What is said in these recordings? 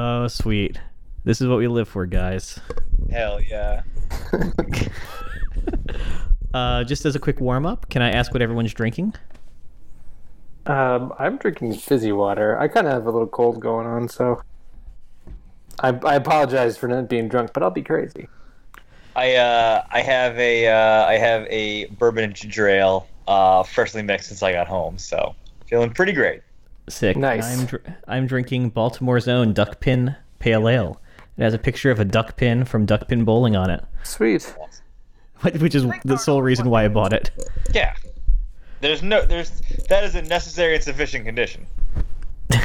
Oh, sweet. This is what we live for, guys. Hell yeah. Uh, just as a quick warm up, can I ask what everyone's drinking? Um, I'm drinking fizzy water. I kind of have a little cold going on, so I, I apologize for not being drunk, but I'll be crazy. I uh I have a uh I have a bourbon and ginger ale uh freshly mixed since I got home, so feeling pretty great. Sick. Nice. I'm dr- I'm drinking Baltimore's own Duck Pin Pale Ale. It has a picture of a duck pin from Duck Pin Bowling on it, Sweet. which is the sole reason why I bought it. Yeah. There's no there's that is a necessary and sufficient condition.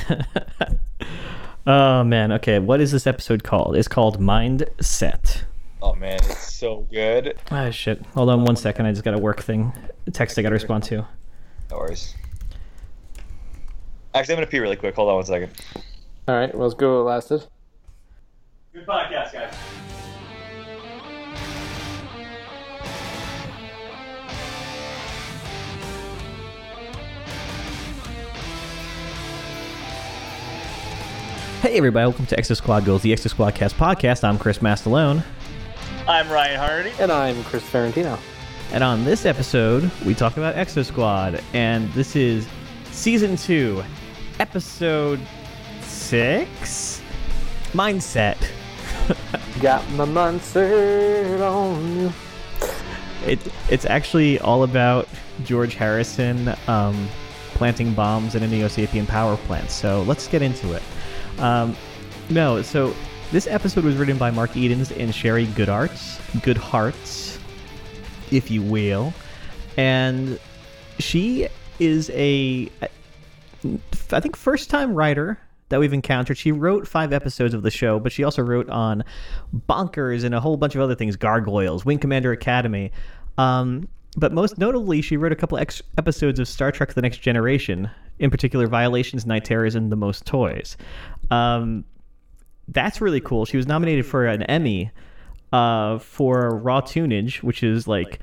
oh man. Okay, what is this episode called? It's called Mindset. Oh man, it's so good. Ah shit. Hold on one second. I just got a work thing, a text I got to respond to. No worries. Actually, I'm gonna pee really quick. Hold on one second. All right, well, let's go. What lasted. Good podcast, guys. Hey everybody, welcome to Exo Squad Goals, the Exo Squad Cast podcast. I'm Chris Mastalone, I'm Ryan Hardy. And I'm Chris Ferrantino. and on this episode, we talk about Exo Squad, and this is season two, episode six, Mindset. Got my mindset on you. It it's actually all about George Harrison um, planting bombs in a Neo Sapien power plant. So let's get into it. Um, no, so this episode was written by Mark Edens and Shari Goodhartz, Goodhartz, if you will, and she is a I think first time writer that we've encountered. She wrote five episodes of the show, but she also wrote on Bonkers and a whole bunch of other things, Gargoyles, Wing Commander Academy. Um, but most notably, she wrote a couple ex- episodes of Star Trek: The Next Generation, in particular, Violations, Night Terrors, and The Most Toys. Um, that's really cool. She was nominated for an Emmy uh, for Raw Toonage, which is like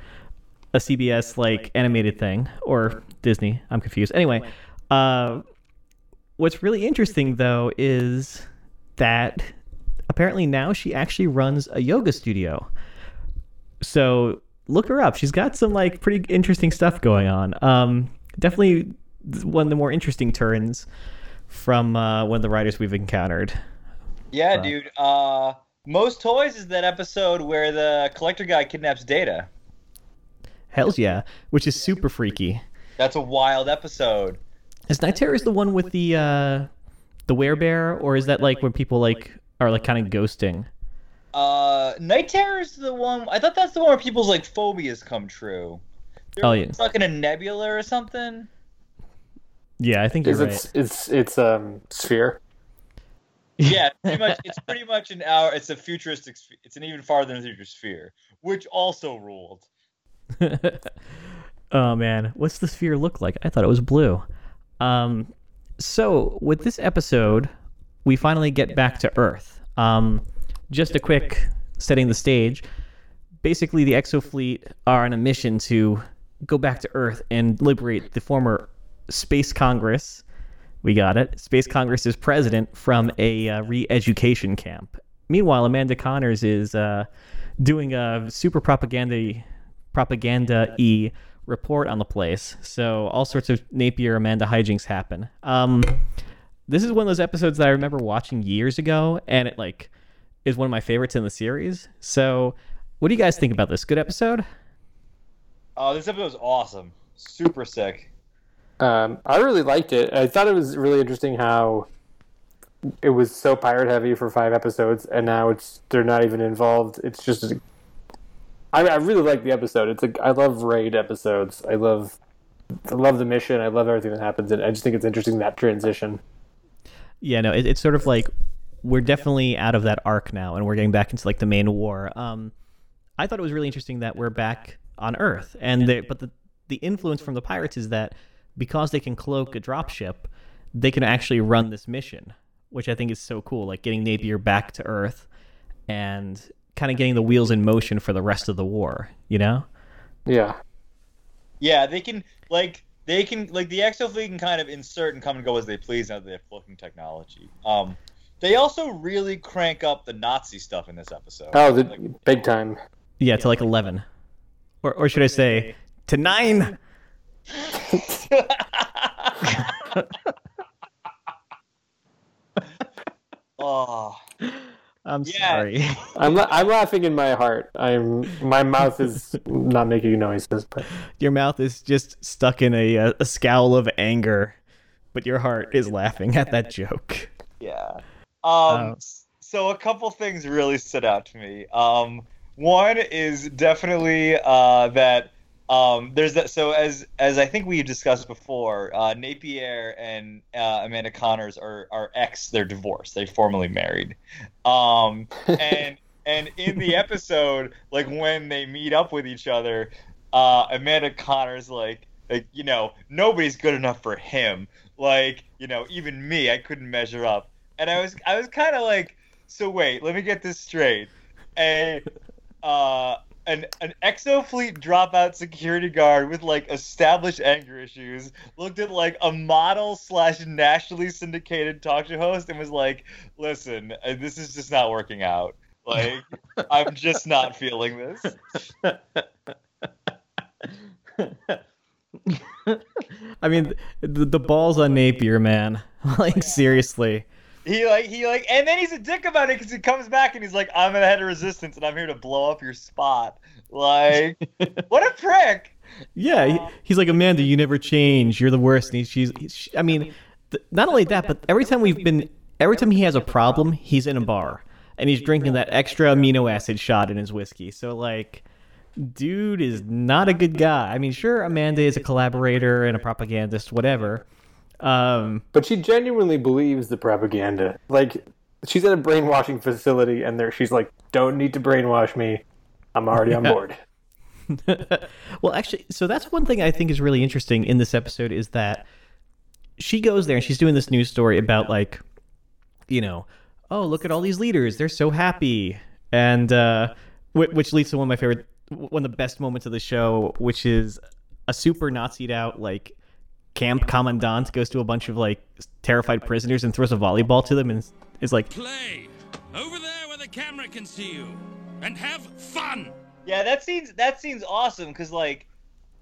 a CBS like animated thing or Disney. I'm confused. Anyway, uh, what's really interesting though is that apparently now she actually runs a yoga studio. So look her up. She's got some like pretty interesting stuff going on. Um, definitely one of the more interesting turns from uh, one of the writers we've encountered. Yeah, Wow. dude. Uh, most toys is that episode where the collector guy kidnaps Data. Hell's yeah, which is super freaky. That's a wild episode. Is Night Terrors the one with the uh, the werebear, or is that like when people like are like kind of ghosting? Uh, Night Terror is the one. I thought that's the one where people's like phobias come true. They're Oh, yeah. stuck in a nebula or something. Yeah, I think you're Is right. it? It's it's um sphere. Yeah, pretty much. It's pretty much an hour. It's a futuristic. It's an even farther in the future sphere, which also ruled. oh man, what's the sphere look like? I thought it was blue. Um, so with this episode, we finally get back to Earth. Um, just a quick setting the stage. Basically, the Exo Fleet are on a mission to go back to Earth and liberate the former Space Congress. We got it. Space Congress's president from a uh, re-education camp. Meanwhile, Amanda Connors is uh, doing a super propaganda propaganda e report on the place. So all sorts of Napier Amanda hijinks happen. Um, this is one of those episodes that I remember watching years ago, and it like is one of my favorites in the series. So, what do you guys think about this? Good episode? Oh, this episode was awesome. Super sick. Um, I really liked it. I thought it was really interesting how it was so pirate heavy for five episodes, and now it's they're not even involved. It's just, I, I really like the episode. It's like I love raid episodes. I love, I love the mission. I love everything that happens. And I just think it's interesting that transition. Yeah, no, it, it's sort of like we're definitely out of that arc now, and we're getting back into like the main war. Um, I thought it was really interesting that we're back on Earth, and the, but the the influence from the pirates is that because they can cloak a dropship, they can actually run this mission, which I think is so cool. Like getting Napier back to Earth, and kind of getting the wheels in motion for the rest of the war. You know? Yeah, Yeah, they can like they can like the Exo Fleet can kind of insert and come and go as they please now that they have cloaking technology. Um, They also really crank up the Nazi stuff in this episode. Oh, the Like, big time. Yeah, to like eleven, or or should I say to nine? oh, I'm Yeah. sorry. I'm la- I'm laughing in my heart. I'm my mouth is not making noises, but Your mouth is just stuck in a uh, a scowl of anger, but your heart is laughing at that joke. yeah. Um, Oh. so a couple things really stood out to me. Um, one is definitely uh, that um, there's that. So as as I think we discussed before, uh, Napier and uh, Amanda Connors are are ex. They're divorced. They formally married. Um, and and in the episode, like when they meet up with each other, uh, Amanda Connors like like you know nobody's good enough for him. Like you know even me, I couldn't measure up. And I was I was kind of like, so wait, let me get this straight. A uh, an an Exofleet dropout security guard with like established anger issues looked at like a model slash nationally syndicated talk show host and was like, "Listen, uh, this is just not working out. Like, I'm just not feeling this." I mean, the, the balls on Napier, man. Like seriously. He like he like, and then he's a dick about it because he comes back and he's like, "I'm the head of resistance and I'm here to blow up your spot." Like, what a prick! Yeah, he, um, he's like Amanda. You never change. You're the worst. And he's, she's, he's, I mean, th- not only that, but every time we've been, every time he has a problem, he's in a bar and he's drinking that extra amino acid shot in his whiskey. So like, dude is not a good guy. I mean, sure, Amanda is a collaborator and a propagandist, whatever. Um, but she genuinely believes the propaganda. Like she's at a brainwashing facility, and there she's like, "Don't need to brainwash me. I'm already on board." well, actually, so that's one thing I think is really interesting in this episode is that she goes there and she's doing this news story about like, you know, oh look at all these leaders, they're so happy, and uh, which leads to one of my favorite, one of the best moments of the show, which is a super Nazi'd out like camp commandant goes to a bunch of like terrified prisoners and throws a volleyball to them and is- is like, Play over there where the camera can see you, and have fun. Yeah, that scene's that scene's awesome because like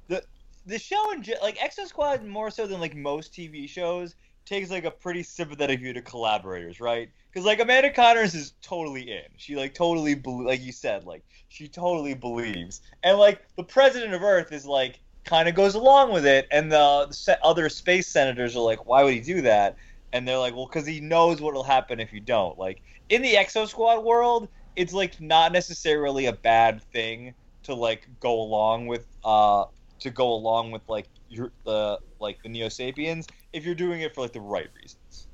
the the show in ge- like Exo Squad more so than like most TV shows takes like a pretty sympathetic view to collaborators, right? Because like Amanda Connors is totally in. She like totally bel like you said like she totally believes, and like the president of Earth is like kind of goes along with it, and the, the other space senators are like, why would he do that? And they're like, well, because he knows what will happen if you don't. Like in the Exo Squad world, it's like not necessarily a bad thing to like go along with uh to go along with like your the like the Neo Sapiens if you're doing it for like the right reasons.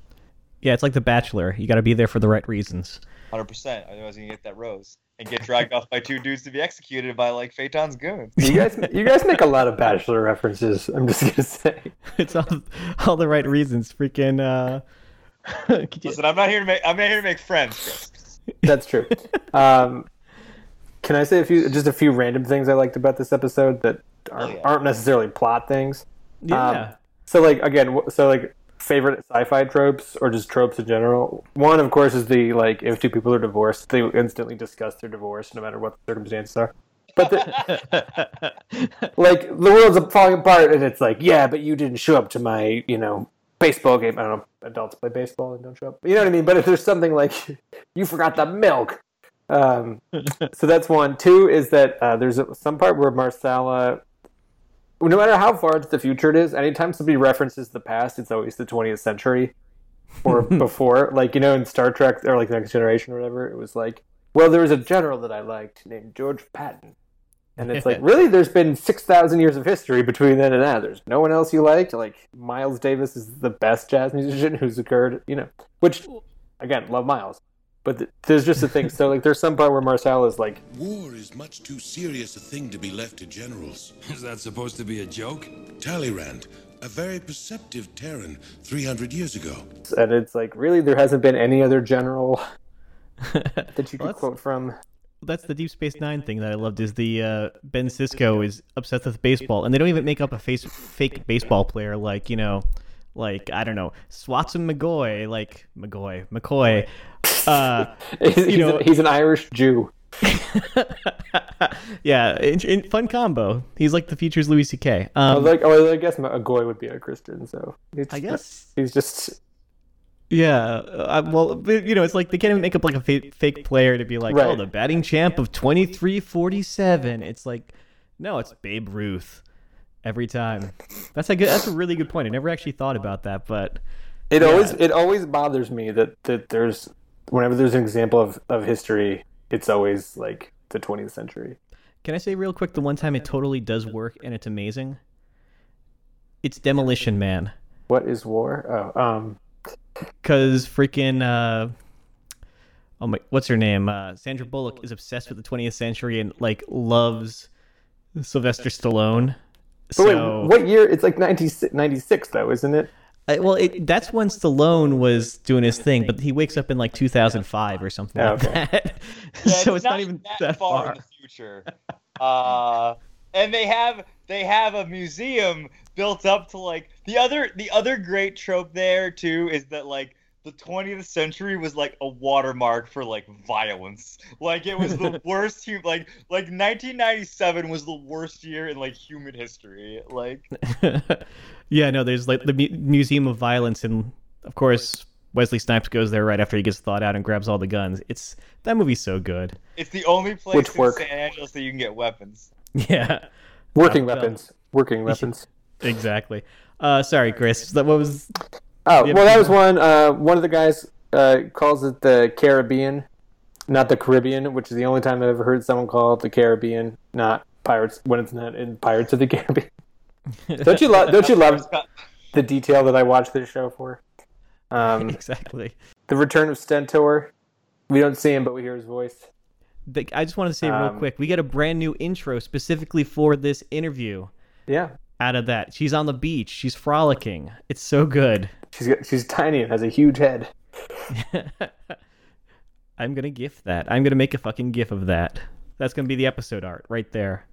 yeah, it's like The Bachelor. You got to be there for the right reasons. Hundred percent. Otherwise, you can get that rose and get dragged off by two dudes to be executed by like Phaeton's goons. You guys, you guys make a lot of Bachelor references. I'm just gonna say. It's all all the right reasons. Freaking. Uh, Listen, I'm not here to make. I'm not here to make friends. That's true. Um, can I say a few, just a few random things I liked about this episode that aren't, yeah. aren't necessarily plot things? yeah. Um, so like again, so like favorite sci-fi tropes or just tropes in general. One, of course, is the like if two people are divorced, they instantly discuss their divorce no matter what the circumstances are. But the, like the world's falling apart, and it's like, yeah, but you didn't show up to my, you know, baseball game. I don't know, adults play baseball and don't show up. You know what I mean? But if there's something like you forgot the milk, um, so that's one. Two is that uh, there's a, some part where Marsala, no matter how far into the future it is, anytime somebody references the past, it's always the 20th century or before. Like you know, in Star Trek or like Next Generation or whatever, it was like, well, there was a general that I liked named George Patton. And it's like, really? There's been 6,000 years of history between then and now. There's no one else you liked? Like, Miles Davis is the best jazz musician who's occurred, you know. Which, again, love Miles. But th- there's just a thing. So, like, there's some part where Marcel is like, War is much too serious a thing to be left to generals. Is that supposed to be a joke? Talleyrand, a very perceptive Terran 300 years ago. and it's like, really? There hasn't been any other general that you could Well, that's- quote from? that's the Deep Space Nine thing that I loved is the uh, Ben Sisko is obsessed with baseball, and they don't even make up a face fake baseball player like you know like I don't know, Swatson McGoy, like McGoy, McCoy. Uh, he's, You know- a- he's an Irish Jew. yeah, in, in, fun combo. He's like the future's Louis C.K. Um, oh, like, oh, I guess McGoy would be a Christian, so he's I guess. he's just Yeah, uh, well, you know, it's like they can't even make up like a fa- fake player to be like, Right. oh, the batting champ of twenty three forty seven. It's like, no, it's Babe Ruth every time. That's a good. That's a really good point. I never actually thought about that, but It Yeah. always it always bothers me that that there's whenever there's an example of, of history, it's always like the 20th century. can I say real quick the one time it totally does work and it's amazing? It's Demolition Man. What is war? Oh, um, Cause freaking uh oh my what's her name? Uh Sandra Bullock is obsessed with the 20th century and like loves Sylvester Stallone. but So wait, what year? It's like 96, 96 though, isn't it? I, well, it, that's when Stallone was doing his thing, but he wakes up in like 2005 or something Oh, like that. Yeah, so it's not, even that, far. in the future. Uh, and they have they have a museum built up to like the other the other great trope there too is that like the 20th century was like a watermark for like violence. Like it was the worst hu- like like 1997 was the worst year in like human history. Like yeah, no, there's like the mu- Museum of Violence, and of course Wesley Snipes goes there right after he gets thawed out and grabs all the guns. It's that movie's so good. it's the only place Which in work? San Angeles that you can get weapons. Yeah, Working well- weapons. Working weapons. exactly. Uh, sorry, Chris. That what was? Oh well, that was one. Uh, one of the guys uh, calls it the Caribbean, not the Caribbean, which is the only time I've ever heard someone call it the Caribbean, not pirates when it's not in Pirates of the Caribbean. don't you love? Don't you love the detail that I watch this show for? Um, exactly. the return of Stentor. We don't see him, but we hear his voice. The, I just want to say real Um, quick, we got a brand new intro specifically for this interview. Yeah, Out of that, she's on the beach. She's frolicking. It's so good. She's got, she's tiny and has a huge head. I'm gonna gif that. I'm gonna make a fucking gif of that. That's gonna be the episode art right there.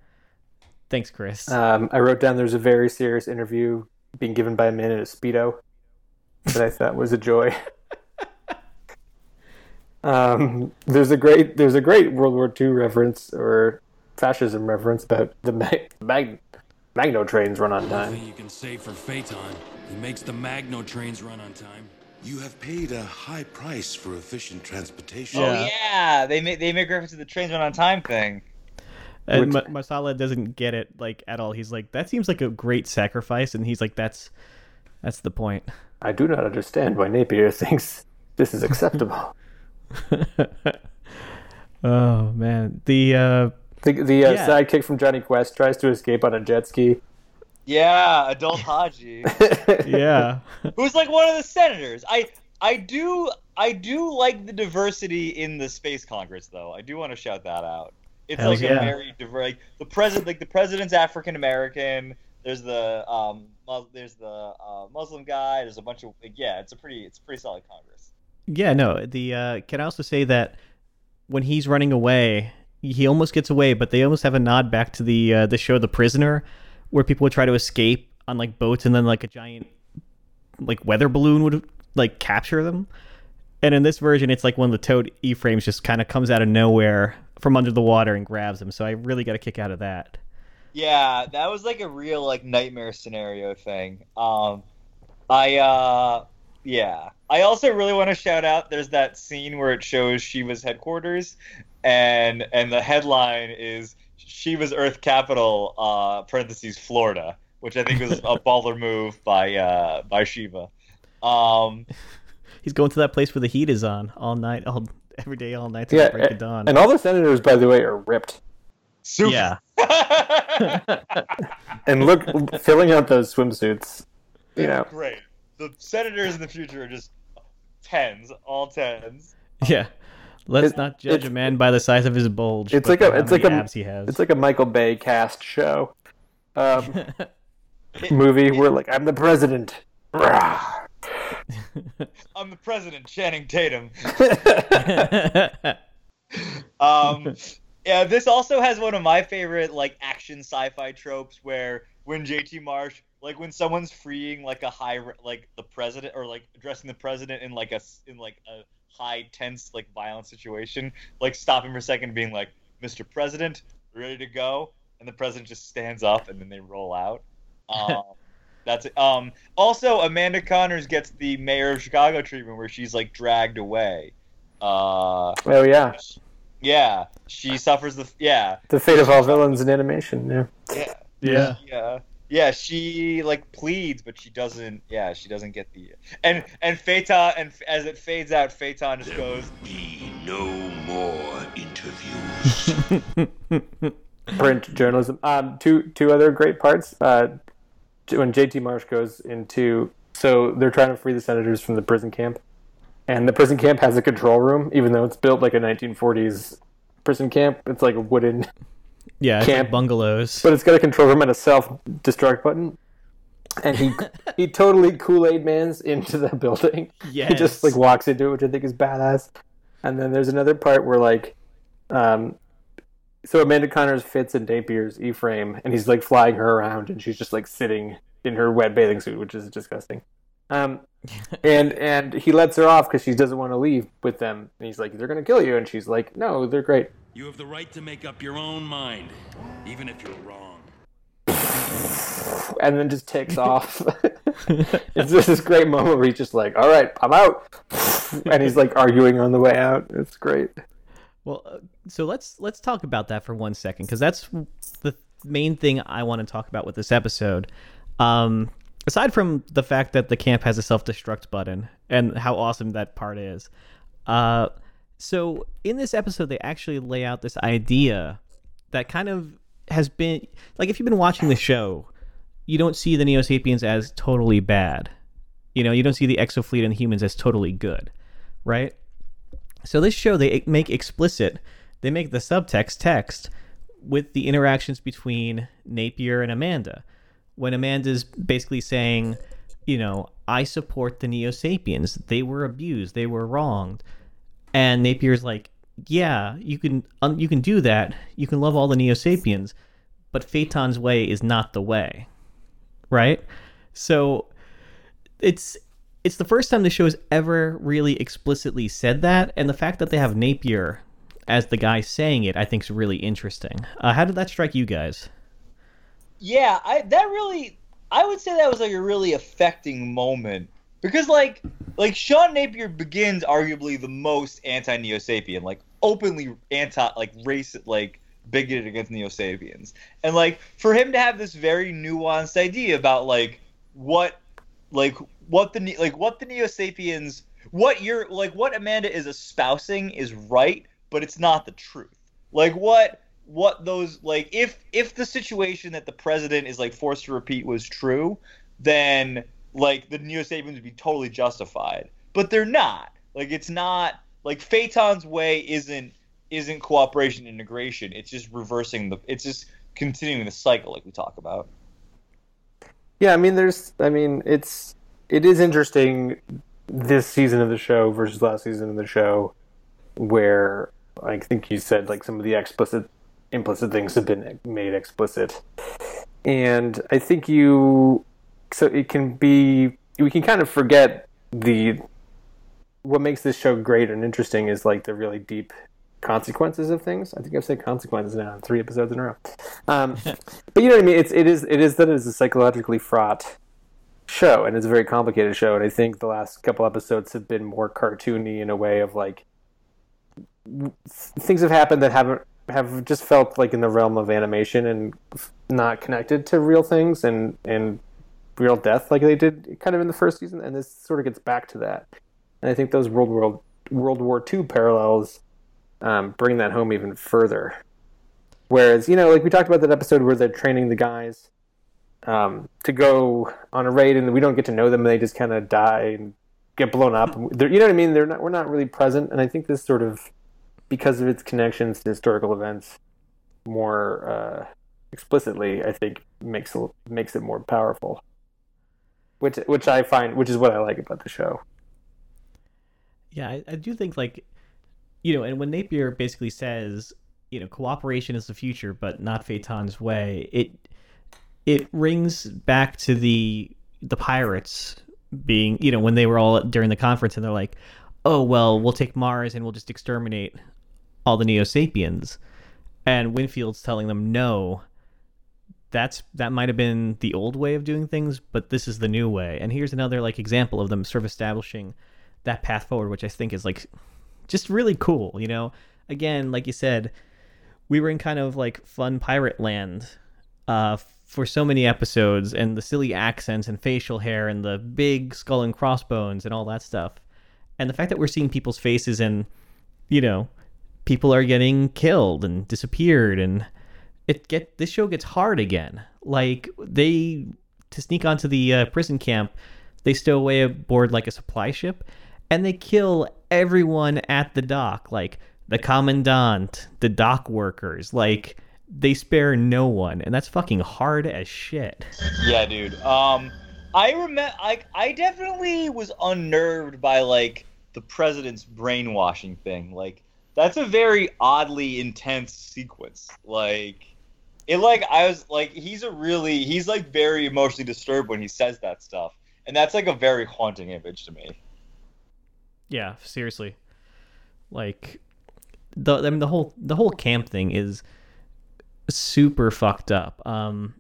Thanks, Chris. Um, I wrote down there's a very serious interview being given by a man in a speedo that I thought was a joy. um, there's a great there's a great World War II reference or fascism reference about the mag, mag, Magno trains run on time. Thing you can say for Phaeton. He makes the Magno trains run on time. You have paid a high price for efficient transportation. Yeah. Oh yeah, they make they make reference to the trains run on time thing. and which- Ma- Marsala doesn't get it like at all. He's like, that seems like a great sacrifice, and he's like, that's that's the point. I do not understand why Napier thinks this is acceptable. oh man, the uh, the the uh, Yeah. sidekick from Jonny Quest tries to escape on a jet ski. Yeah, adult Hadji, yeah, who's like one of the senators. I I do I do like the diversity in the space congress though. I do want to shout that out. It's Hell like yeah. a very diverse. Like, the president, like the president's African American. There's the um, there's the uh, Muslim guy. There's a bunch of like, yeah. It's a pretty it's a pretty solid Congress. yeah. No, the uh, can I also say that when he's running away, he almost gets away, but they almost have a nod back to the uh, the show The Prisoner, where people would try to escape on like boats, and then like a giant like weather balloon would like capture them. And in this version, it's like one of the toad E frames just kind of comes out of nowhere from under the water and grabs them. So I really got a kick out of that. Yeah, that was like a real like nightmare scenario thing. Um, I uh, yeah. I also really want to shout out. There's that scene where it shows Shiva's headquarters, and and the headline is Shiva's Earth capital, uh, parentheses Florida, which I think was a baller move by uh by Shiva. Um, He's going to that place where the heat is on all night, all every day, all night till Yeah, the break of dawn. and all the senators, by the way, are ripped. super. yeah, And look, filling out those swimsuits. You know, great. The senators in the future are just tens, all tens. yeah. Let's It- not judge a man by the size of his bulge. It's like a- it's like a- he has. it's like a Michael Bay cast show, um, movie where like I'm the president. I'm the president, Channing Tatum. Um, yeah, this also has one of my favorite like action sci-fi tropes where when JT Marsh like when someone's freeing like a high like the president or like addressing the president in like a in like a high tense like violent situation, like stopping for a second and being like, "Mr. President, ready to go," and the president just stands up and then they roll out. Um, that's it. Um, also, Amanda Connors gets the mayor of Chicago treatment where she's like dragged away. Uh, Oh yeah, yeah, she suffers the yeah the fate of all villains in animation. Yeah. yeah Yeah. yeah yeah she like pleads but she doesn't yeah she doesn't get the and and Phaeton and as it fades out Phaeton just goes Be no more interviews. print journalism. Um, two two other great parts. Uh, when JT Marsh goes into so they're trying to free the senators from the prison camp, and the prison camp has a control room, even though it's built like a 1940s prison camp. It's like a wooden, Yeah, Camp. bungalows. but it's got a control room and a self destruct button. And he he totally Kool Aid Man's into the building. Yeah, He just like walks into it, which I think is badass. And then there's another part where like, um, so Amanda Connors fits in Napier's E-frame, and he's like flying her around, and she's just like sitting in her wet bathing suit, which is disgusting. Um, and and he lets her off because she doesn't want to leave with them, and he's like, "They're gonna kill you," and she's like, "No, they're great." You have the right to make up your own mind, even if you're wrong. And then just takes off. it's just this great moment where he's just like, "All right, I'm out," and he's like arguing on the way out. It's great. Well, uh, so let's let's talk about that for one second because that's the main thing I want to talk about with this episode. Um, aside from the fact that the camp has a self-destruct button and how awesome that part is, uh, so in this episode they actually lay out this idea that kind of has been like if you've been watching the show, you don't see the Neo Sapiens as totally bad. You know, you don't see the Exofleet and humans as totally good, right? So this show they make explicit, they make the subtext text with the interactions between Napier and Amanda. When Amanda's basically saying, you know, I support the Neo Sapiens. They were abused. They were wronged. And Napier's like, yeah, you can um, you can do that. You can love all the Neo Sapiens, but Phaeton's way is not the way. Right? So it's it's the first time the show has ever really explicitly said that, and the fact that they have Napier as the guy saying it, I think is really interesting. Uh, how did that strike you guys? yeah I that really I would say that was like a really affecting moment because like like Sean Napier begins arguably the most anti Neo Sapien like openly anti like racist like bigoted against Neo Sapiens and like for him to have this very nuanced idea about like what like what the like what the Neo Sapiens what you're like what Amanda is espousing is right, but it's not the truth. Like what what those like if if the situation that the president is like forced to repeat was true, then like the Neo Sapiens would be totally justified. But they're not. Like it's not like Phaeton's way isn't isn't cooperation integration. It's just reversing the it's just continuing the cycle like we talk about. Yeah, I mean, there's, I mean, it's, it is interesting this season of the show versus last season of the show, where I think you said like some of the explicit, implicit things have been made explicit, and I think you, so it can be, we can kind of forget the, what makes this show great and interesting is like the really deep consequences of things. I think I've said consequences now in three episodes in a row. Um, but you know what I mean? It's it is it is that it is a psychologically fraught show, and it's a very complicated show. And I think the last couple episodes have been more cartoony in a way of like things have happened that haven't have just felt like in the realm of animation and not connected to real things and and real death like they did kind of in the first season. And this sort of gets back to that. And I think those World War World War II parallels um, bring that home even further. Whereas, you know, like we talked about that episode where they're training the guys um, to go on a raid, and we don't get to know them, and they just kind of die and get blown up. You know what I mean? They're not. We're not really present, and I think this sort of, because of its connections to historical events, more uh, explicitly, I think makes makes it more powerful. Which which I find, which is what I like about the show. Yeah, I, I do think like, you know, and when Napier basically says, you know, cooperation is the future, but not Phaeton's way, it it rings back to the the pirates being, you know, when they were all during the conference and they're like, "Oh, well, we'll take Mars and we'll just exterminate all the Neo Sapiens." And Winfield's telling them, "No, that's that might have been the old way of doing things, but this is the new way." And here's another like example of them sort of establishing that path forward, which I think is like just really cool, you know? Again, like you said, we were in kind of like fun pirate land uh, for so many episodes, and the silly accents and facial hair and the big skull and crossbones and all that stuff. And the fact that we're seeing people's faces and, you know, people are getting killed and disappeared and it get this show gets hard again. Like they to sneak onto the uh, prison camp, they stow away aboard like a supply ship, and they kill everyone at the dock, like the commandant, the dock workers, like they spare no one, and that's fucking hard as shit. Yeah, dude. Um, I remember, like, I definitely was unnerved by like the president's brainwashing thing. Like, that's a very oddly intense sequence. Like, it like I was like, he's a really, he's like very emotionally disturbed when he says that stuff, and that's like a very haunting image to me. Yeah, seriously. Like the I mean the whole the whole camp thing is super fucked up. Um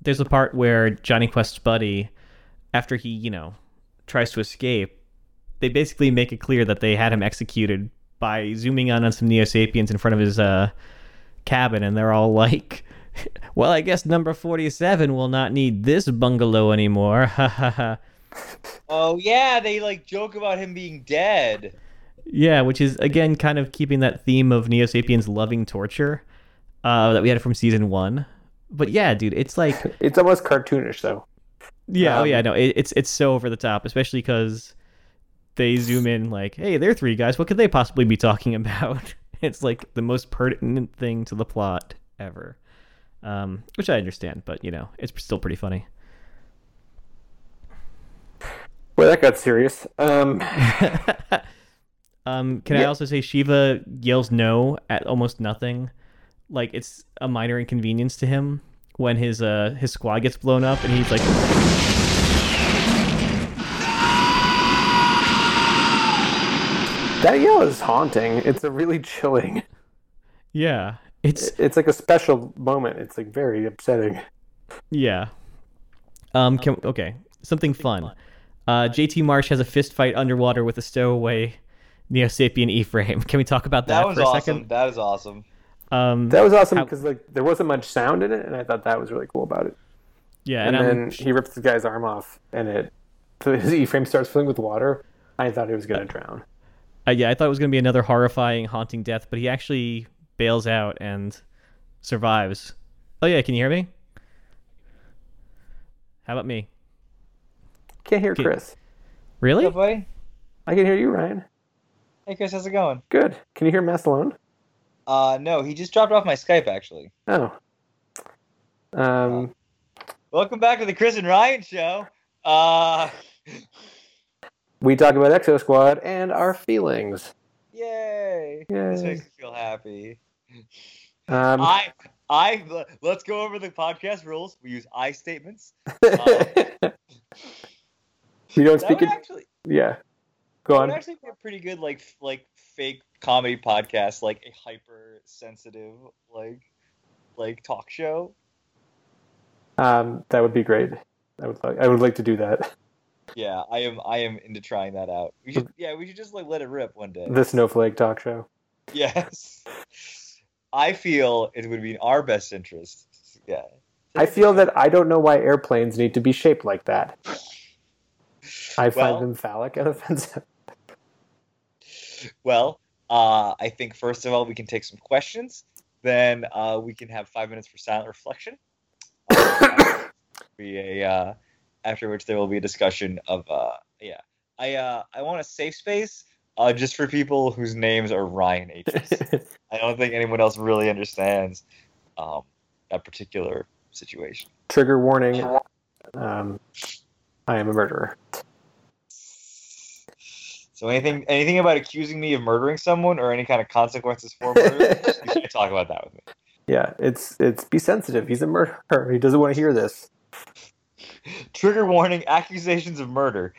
there's a part where Jonny Quest's buddy after he, you know, tries to escape, they basically make it clear that they had him executed by zooming in on some Neo Sapiens in front of his uh cabin and they're all like well, I guess number 47 will not need this bungalow anymore. Ha ha ha. Oh yeah, they like joke about him being dead. Yeah, which is again kind of keeping that theme of Neo Sapiens loving torture uh, that we had from season one. But yeah, dude, it's like It's almost cartoonish though. yeah, oh Um, yeah, no, it, it's it's so over the top, especially because they zoom in like, hey, they're three guys. What could they possibly be talking about? it's like the most pertinent thing to the plot ever, um, which I understand, but you know, it's still pretty funny. Well, that got serious. Um, um, can I also say Shiva yells no at almost nothing? Like it's a minor inconvenience to him when his uh his squad gets blown up and he's like that yell is haunting. It's a really chilling. Yeah. It's It's like a special moment. It's like very upsetting. yeah. Um can okay. Something fun. Uh JT Marsh has a fist fight underwater with a stowaway Neo Sapien E frame. Can we talk about that, That was for a awesome. second? That is awesome. Um That was awesome because like there wasn't much sound in it, and I thought that was really cool about it. yeah, And, and, then I'm he rips the guy's arm off, and it so his E-frame starts filling with water. I thought he was gonna drown. Uh, yeah, I thought it was going to be another horrifying, haunting death, but he actually bails out and survives. Oh yeah, can you hear me? How about me? Can't hear Okay. Chris. Really? Hey, buddy. I can hear you, Ryan. Hey, Chris, how's it going? Good. Can you hear Mastalone? Uh, no, he just dropped off my Skype actually. Oh. Um. Welcome back to the Chris and Ryan show. Uh, We talk about Exo Squad and our feelings. yay! This Yay. makes me feel happy. Um, I, I, let's go over the podcast rules. We use I statements. You don't speak it. actually, Yeah. Go on. would actually be a pretty good like, like fake comedy podcast, like a hyper sensitive, like, like talk show. Um, that would be great. I would like. I would like to do that. Yeah, I am. I am into trying that out. We should. Yeah, we should just like let it rip one day. The Snowflake Talk Show. Yes. I feel it would be in our best interest. Yeah. I feel that I don't know why airplanes need to be shaped like that. I find Well- them phallic and offensive. Well, uh, I think first of all we can take some questions. Then uh, we can have five minutes for silent reflection. Uh, be a uh, after which there will be a discussion of uh, yeah. I uh, I want a safe space uh, just for people whose names are Ryan H's. I don't think anyone else really understands um, that particular situation. Trigger warning. Um, I am a murderer. So anything anything about accusing me of murdering someone or any kind of consequences for murder, you can't talk about that with me. Yeah, it's it's be sensitive. He's a murderer. He doesn't want to hear this. Trigger warning: accusations of murder.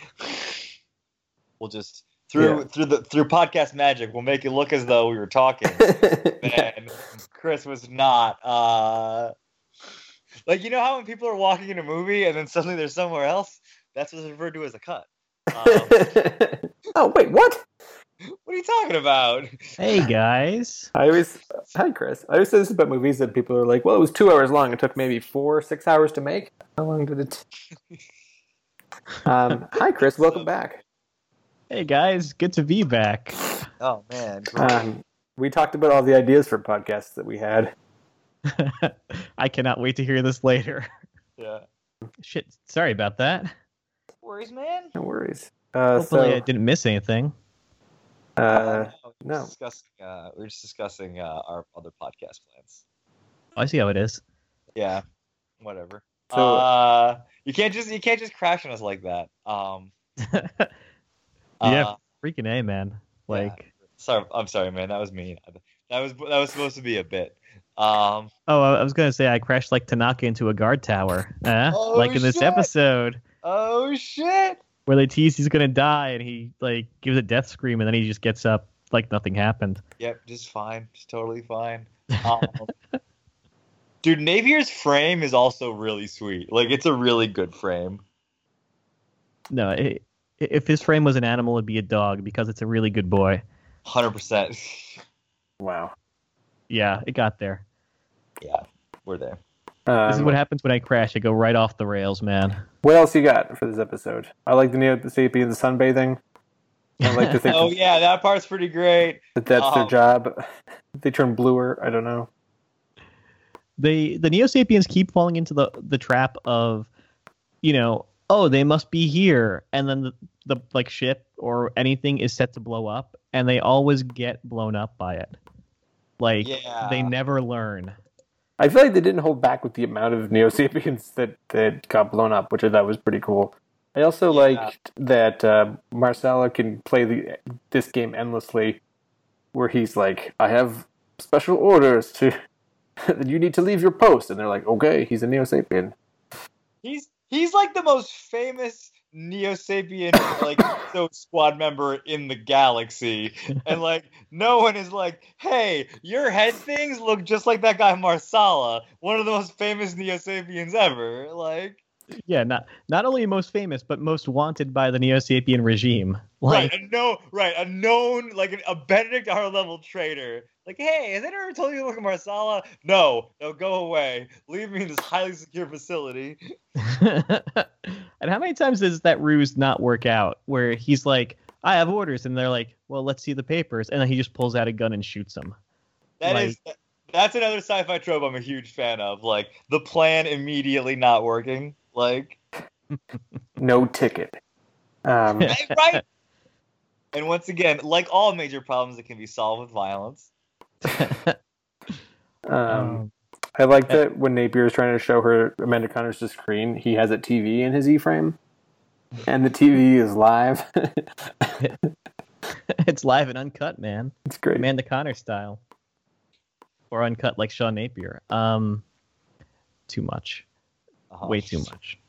We'll just through Yeah. through the through podcast magic, we'll make it look as though we were talking. Yeah. and Chris was not. Uh, like you know how when people are walking in a movie and then suddenly they're somewhere else, that's what's referred to as a cut. Um, oh wait, what? what are you talking about? Hey guys. I always hi Chris. I always say this about movies that people are like, well, it was two hours long. It took maybe four, six hours to make. How long did it? um, hi Chris, welcome back. Hey guys, good to be back. Oh man, Um, we talked about all the ideas for podcasts that we had. I cannot wait to hear this later. yeah. Shit, sorry about that. Worries, man. No worries. Uh, Hopefully, so, I didn't miss anything. uh, we're no. just discussing. Uh, we're just discussing uh, our other podcast plans. I see how it is. Yeah, whatever. So- uh, you can't just you can't just crash on us like that. Um, Yeah. uh, Freaking a man. Like, sorry, I'm sorry, man. That was mean. That was that was supposed to be a bit. Um, oh, I was gonna say I crashed like Tanaka into a guard tower. Eh? Oh, like in this shit. episode oh shit! where they tease he's gonna die and he like gives a death scream and then he just gets up like nothing happened. Yep, just fine, just totally fine. Um, dude, Napier's frame is also really sweet. Like, it's a really good frame. No, it, if his frame was an animal, it'd be a dog because it's a really good boy. Hundred percent. wow. Yeah, it got there. Yeah, we're there. Um, This is what happens when I crash. I go right off the rails, man. what else you got for this episode? I like the Neo Sapiens sunbathing. I like to think Oh yeah, that part's pretty great. that that's their Oh. job. they turn bluer. I don't know. They the Neo Sapiens keep falling into the the trap of, you know, oh they must be here, and then the the like ship or anything is set to blow up, and they always get blown up by it. Like Yeah. they never learn. I feel like they didn't hold back with the amount of Neo Sapiens that, that got blown up, which I thought was pretty cool. I also Yeah. liked that uh, Marsala can play the this game endlessly, where he's like, "I have special orders to that you need to leave your post," and they're like, "Okay, he's a Neo Sapien." He's he's like the most famous Neo Sapien like so squad member in the galaxy, and like no one is like, hey, your head things look just like that guy Marsala, one of the most famous Neo Sapiens ever. Like, Yeah, not not only most famous, but most wanted by the Neo Sapien regime. Like, right, a no, right, a known like a Benedict R level traitor. Like, hey, has anyone ever told you to look at Marsala? No, no, go away. Leave me in this highly secure facility. and how many times does that ruse not work out? Where he's like, "I have orders," and they're like, "Well, let's see the papers," and then he just pulls out a gun and shoots them. That is that's another sci-fi trope I'm a huge fan of. Like the plan immediately not working. Like No ticket. Um, right. And once again, like all major problems, it can be solved with violence. um, I like that when Napier is trying to show her Amanda Connors the screen, he has a TV in his E-frame, and the TV is live. it's live and uncut, man. it's great. Amanda Connor style, or uncut like Sean Napier. Um, too much, Uh-huh. way too much.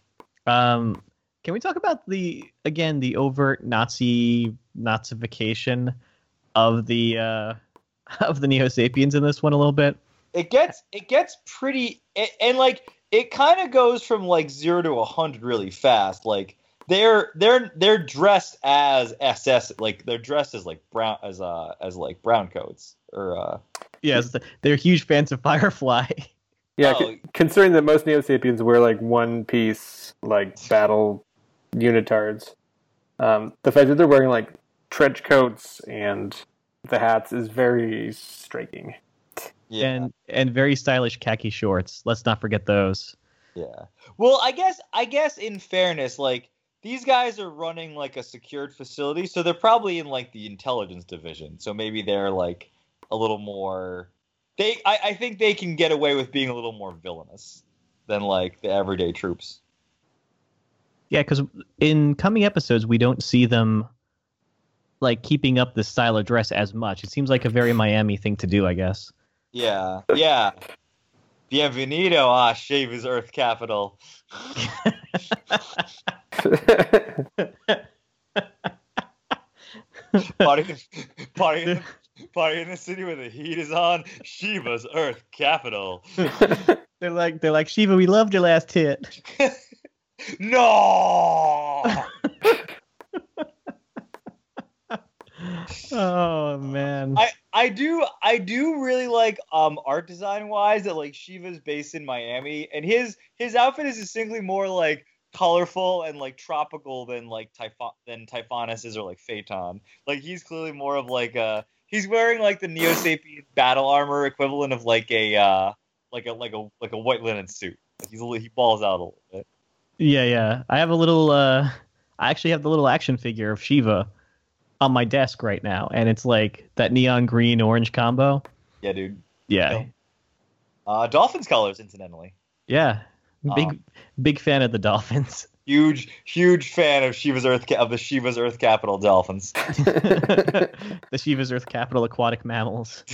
Um, can we talk about the again the overt Nazi Nazification of the uh, of the Neo Sapiens in this one a little bit? It gets it gets pretty and, and like it kind of goes from like zero to a hundred really fast. Like they're they're they're dressed as SS, like they're dressed as like brown as uh as like brown coats or uh Yes, they're huge fans of Firefly. Yeah, Oh. c- considering that most Neo Sapiens wear like one piece, like battle unitards, um, the fact that they're wearing like trench coats and the hats is very striking. yeah and and very stylish khaki shorts. Let's not forget those. Yeah. Well, I guess I guess in fairness, like these guys are running like a secured facility, so they're probably in like the intelligence division. So maybe they're like a little more they I, I think they can get away with being a little more villainous than like the everyday troops. Yeah, because in coming episodes we don't see them like keeping up the style of dress as much. It seems like a very Miami thing to do, I guess. Yeah. Yeah. Bienvenido a Shiva's Earth capital. party, party, in party in the city where the heat is on. Shiva's Earth capital. they're like they're like Shiva, we loved your last hit. no. Oh man. I, I do I do really like um art design wise that like Shiva's based in Miami and his his outfit is distinctly more like colorful and like tropical than like Typhon than Typhonus's or like Phaeton. Like he's clearly more of like a he's wearing like the Neo Sapien battle armor equivalent of like a uh like a like a like a white linen suit. Like he's a, he balls out a little bit. Yeah, yeah. I have a little. uh I actually have the little action figure of Shiva on my desk right now, and it's like that neon green orange combo. Yeah, dude. Yeah. Uh Dolphins colors incidentally. yeah. Big, Um, big fan of the Dolphins. Huge huge fan of Shiva's Earth of the Shiva's Earth capital Dolphins. the Shiva's Earth capital aquatic mammals.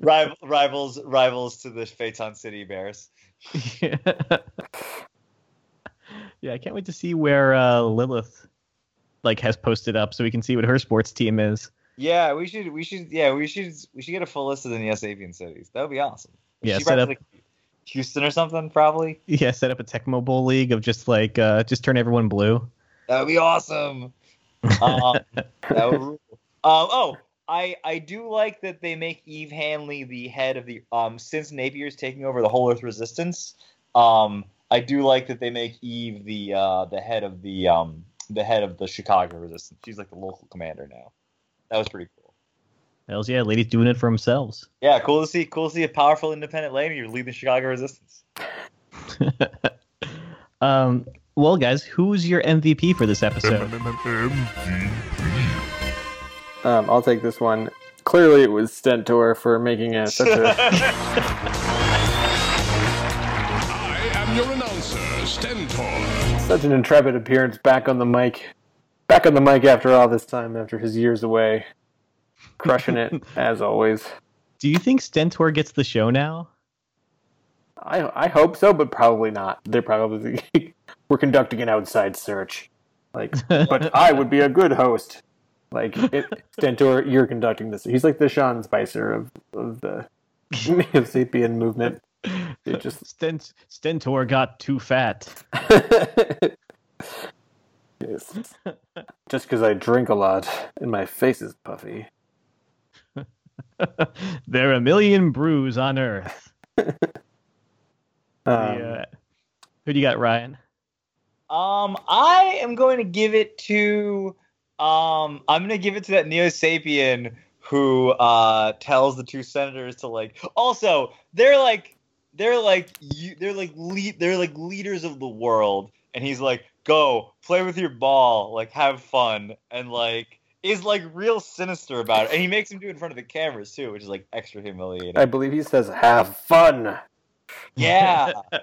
Rival, rivals rivals to the Phaeton City Bears. yeah. yeah, I can't wait to see where uh, Lilith like has posted up, so we can see what her sports team is. Yeah, we should we should yeah we should we should get a full list of the Neo Sapien cities. That would be awesome. Yeah, set up. like Houston or something probably. Yeah, set up a Tecmo Bowl league of just like uh, just turn everyone blue. That would be awesome. Um, that would rule. Um, oh, I I do like that they make Eve Hanley the head of the um since Napier's taking over the whole Earth Resistance. Um, I do like that they make Eve the uh the head of the um the head of the Chicago Resistance. She's like the local commander now. That was pretty cool. Hells yeah, ladies doing it for themselves. Yeah, cool to see. Cool to see a powerful independent lady lead the Chicago Resistance. um, well, guys, who's your MVP for this episode? Um, I'll take this one. Clearly, it was Stentor for making it such a I am your announcer, Stentor. such an intrepid appearance back on the mic. Back on the mic after all this time, after his years away, crushing it as always. Do you think Stentor gets the show now? I I hope so, but probably not. They're probably we're conducting an outside search. Like, but I would be a good host. Like, it, Stentor, you're conducting this. He's like the Sean Spicer of of the Neo Sapien movement. It just Stent Stentor got too fat. yes. Just because I drink a lot and my face is puffy. there are a million brews on Earth. Um, The, uh, who do you got, Ryan? Um, I am going to give it to um I'm gonna give it to that Neo Sapien who uh tells the two senators to like also they're like they're like you they're like lead they're like leaders of the world and he's like go play with your ball like have fun and like is like real sinister about it and he makes him do it in front of the cameras too which is like extra humiliating I believe he says, "Have fun." yeah.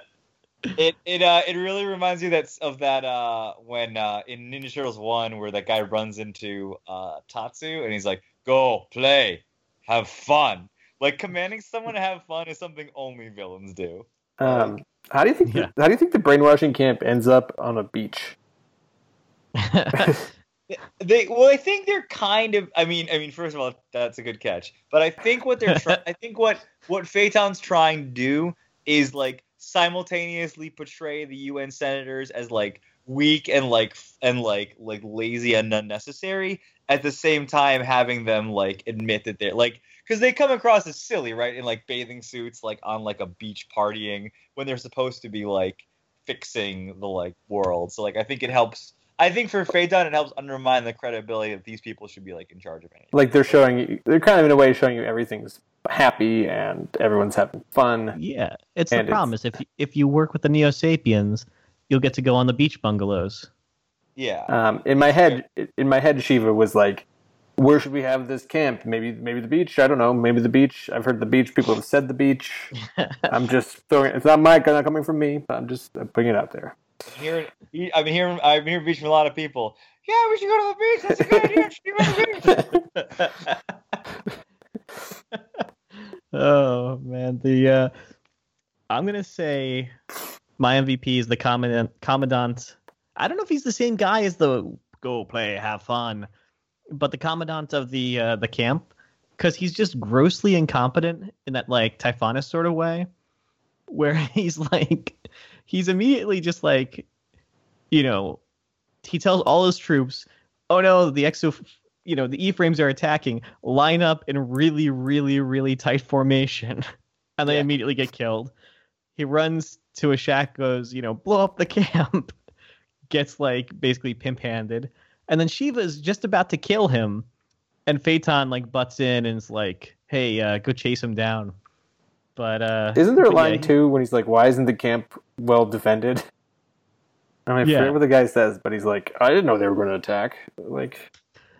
It it uh it really reminds me that of that uh when uh in Ninja Turtles one where that guy runs into uh Tatsu and he's like, Go, play, have fun. Like commanding someone to have fun is something only villains do. Um, how do you think? Yeah. The, how do you think the brainwashing camp ends up on a beach? They well, I think they're kind of. I mean, I mean, first of all, that's a good catch. But I think what they're. Try- I think what what Phaeton's trying to do is like simultaneously portray the UN senators as like weak and like and like like lazy and unnecessary. At the same time, having them like admit that they're like because they come across as silly, right? In like bathing suits, like on like a beach partying when they're supposed to be like fixing the like world. So like I think it helps. I think for Phaeton, it helps undermine the credibility that these people should be like in charge of anything. Like they're showing you, they're kind of in a way showing you everything's happy and everyone's having fun. yeah, it's And the problem is if you, if you work with the Neo Sapiens, you'll get to go on the beach bungalows. Yeah. Um, in my head, in my head, Shiva was like, "Where should we have this camp? Maybe, maybe the beach. I don't know. Maybe the beach. I've heard the beach. People have said the beach. I'm just throwing. It's not my, not coming from me. But I'm just putting it out there. Here, I've been hearing, I've been hearing beach from a lot of people. Yeah, we should go to the beach. That's a good idea. We should go to the beach. Oh man, the uh, I'm gonna say my MVP is the commandant. Commandant. I don't know if he's the same guy as the go play, have fun, but the commandant of the uh, the camp, because he's just grossly incompetent in that like Typhonus sort of way, where he's like, he's immediately just like, you know, he tells all his troops, "Oh no, the exo." You know the E frames are attacking. Line up in really, really, really tight formation, and they Yeah. immediately get killed he runs to a shack, goes, you know, blow up the camp, gets like basically pimp handed, and then Shiva's just about to kill him, and Phaeton like butts in and is like, "Hey, uh, go chase him down." But uh, Isn't there a but yeah, line too when he's like, "Why isn't the camp well defended?" I mean, I Yeah. forget what the guy says, but he's like, "I didn't know they were going to attack." Like,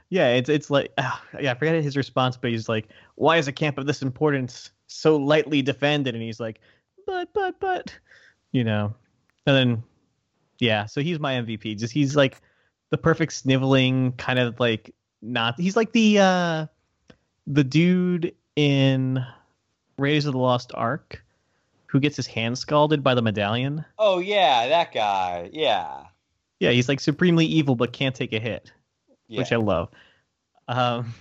Yeah, it's it's like ah, yeah, I forget his response, but he's like, "Why is a camp of this importance so lightly defended?" And he's like, "But but but," you know, and then yeah, so he's my MVP. Just he's like the perfect sniveling kind of like not. He's like the uh the dude in Raiders of the Lost Ark who gets his hand scalded by the medallion. Oh yeah, that guy. Yeah. Yeah, he's like supremely evil but can't take a hit. Yeah. which I love. Um,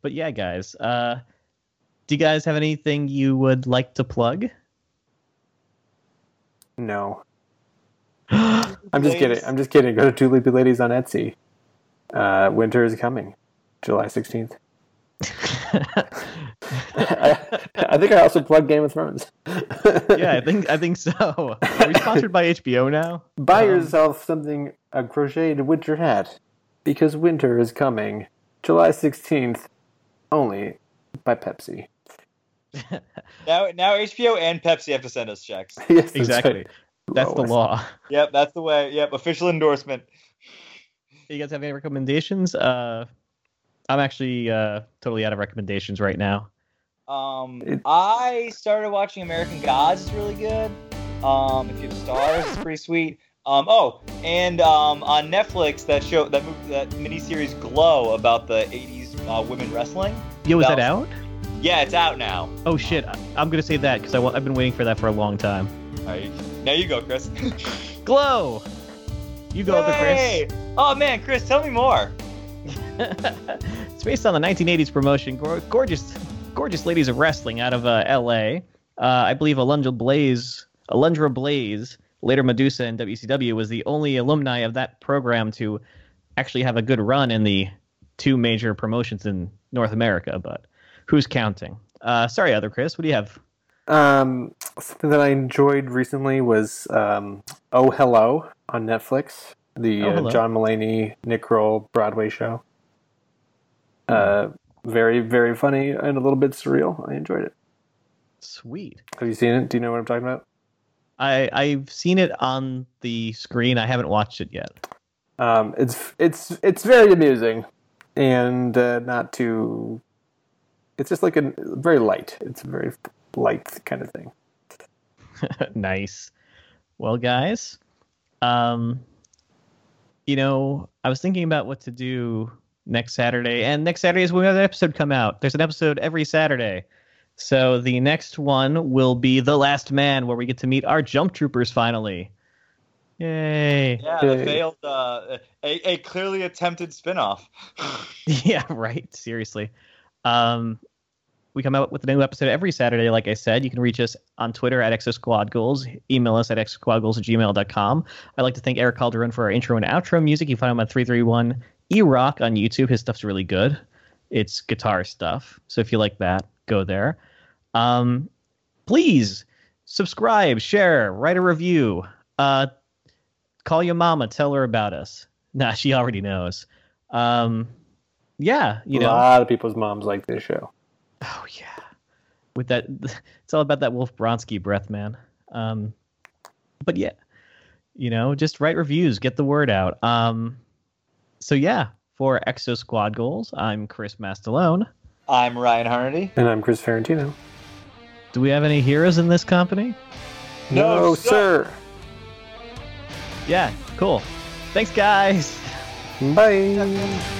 but yeah, guys, uh, do you guys have anything you would like to plug? no, I'm just kidding. I'm just kidding. Go to Two Leapy Ladies on Etsy. Uh, winter is coming, July 16th. I, I think I also plugged Game of Thrones. yeah, I think I think so. Are we sponsored by HBO now? Buy Um, yourself something a crocheted winter hat because winter is coming. July 16th, only by Pepsi. Now, now HBO and Pepsi have to send us checks. yes, Exactly. right. That's the law. Yep, that's the way. Yep, official endorsement. You guys have any recommendations? Uh, I'm actually uh, totally out of recommendations right now. Um, I started watching American Gods. It's really good. Um, if you have stars, it's pretty sweet. Um, oh, and um, on Netflix, that show, that movie, that miniseries Glow about the '80s uh, women wrestling. Yo, is That that out? Yeah, it's out now. Oh shit! I- I'm gonna say that because I've been waiting for that for a long time. Right, now you go, Chris. Glow. You go, the Chris. Yay! Oh man, Chris, tell me more. it's based on the 1980s promotion, gorgeous, gorgeous ladies of wrestling out of uh, L.A. Uh, I believe Alundra Blayze, Alundra Blayze, later Medusa in WCW, was the only alumni of that program to actually have a good run in the two major promotions in North America. But who's counting? Uh, sorry, other Chris, what do you have? Um, something that I enjoyed recently was um, Oh Hello on Netflix, the Oh, uh, John Mulaney, Nick Kroll Broadway show. Uh, very, very funny and a little bit surreal. I enjoyed it. Sweet. Have you seen it? Do you know what I'm talking about? I I've seen it on the screen. I haven't watched it yet. Um, it's it's it's very amusing, and uh, not too. It's just like a very light. It's very light kind of thing. nice. Well, guys, um, you know, I was thinking about what to do next Saturday, and next Saturday is when we have an episode come out. There's an episode every Saturday. So the next one will be The Last Man, where we get to meet our jump troopers finally. Yay. Yeah, the Yay. failed, uh, a, a clearly attempted spinoff. yeah, right. Seriously. Um, we come out with a new episode every Saturday, like I said. You can reach us on Twitter at ExoSquadGoals, email us at exosquadgoals at gmail.com. I'd like to thank Eric Calderon for our intro and outro music. You find him on 331 E-Rock on YouTube. His stuff's really good. It's guitar stuff. So if you like that, go there. Um, please subscribe, share, write a review. Uh, call your mama, tell her about us. Nah, she already knows. Um, yeah, you know, a lot of people's moms like this show. Oh yeah, with that, it's all about that Wolf Bronsky breath, man. Um, but yeah, you know, just write reviews, get the word out. Um, so yeah, for Exo Squad goals, I'm Chris Mastalone. I'm Ryan Harnedy. And I'm Chris Ferrantino. Do we have any heroes in this company? No, no sir. sir. Yeah, cool. Thanks, guys. Bye.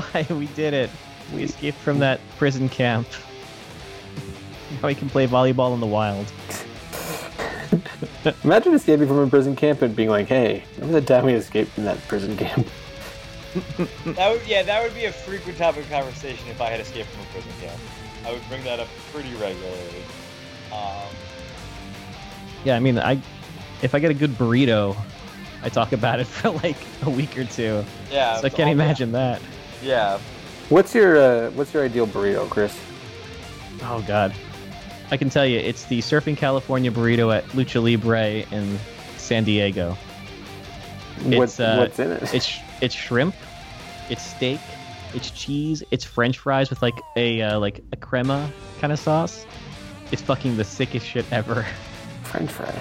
Spy, we did it. We escaped from that prison camp. Now we can play volleyball in the wild. Imagine escaping from a prison camp and being like, "Hey, remember the time we escaped from that prison camp?" That would yeah, that would be a frequent topic of conversation if I had escaped from a prison camp. I would bring that up pretty regularly. Um, Yeah, I mean, I if I get a good burrito, I talk about it for like a week or two. yeah, So I can't all- imagine that. Yeah, What's your uh, What's your ideal burrito, Chris? Oh God, I can tell you, it's the Surfing California burrito at Lucha Libre in San Diego. What's It's, uh, What's in it? It's it's shrimp, it's steak, it's cheese, it's French fries with like a uh, like a crema kind of sauce. It's fucking the sickest shit ever. French fry.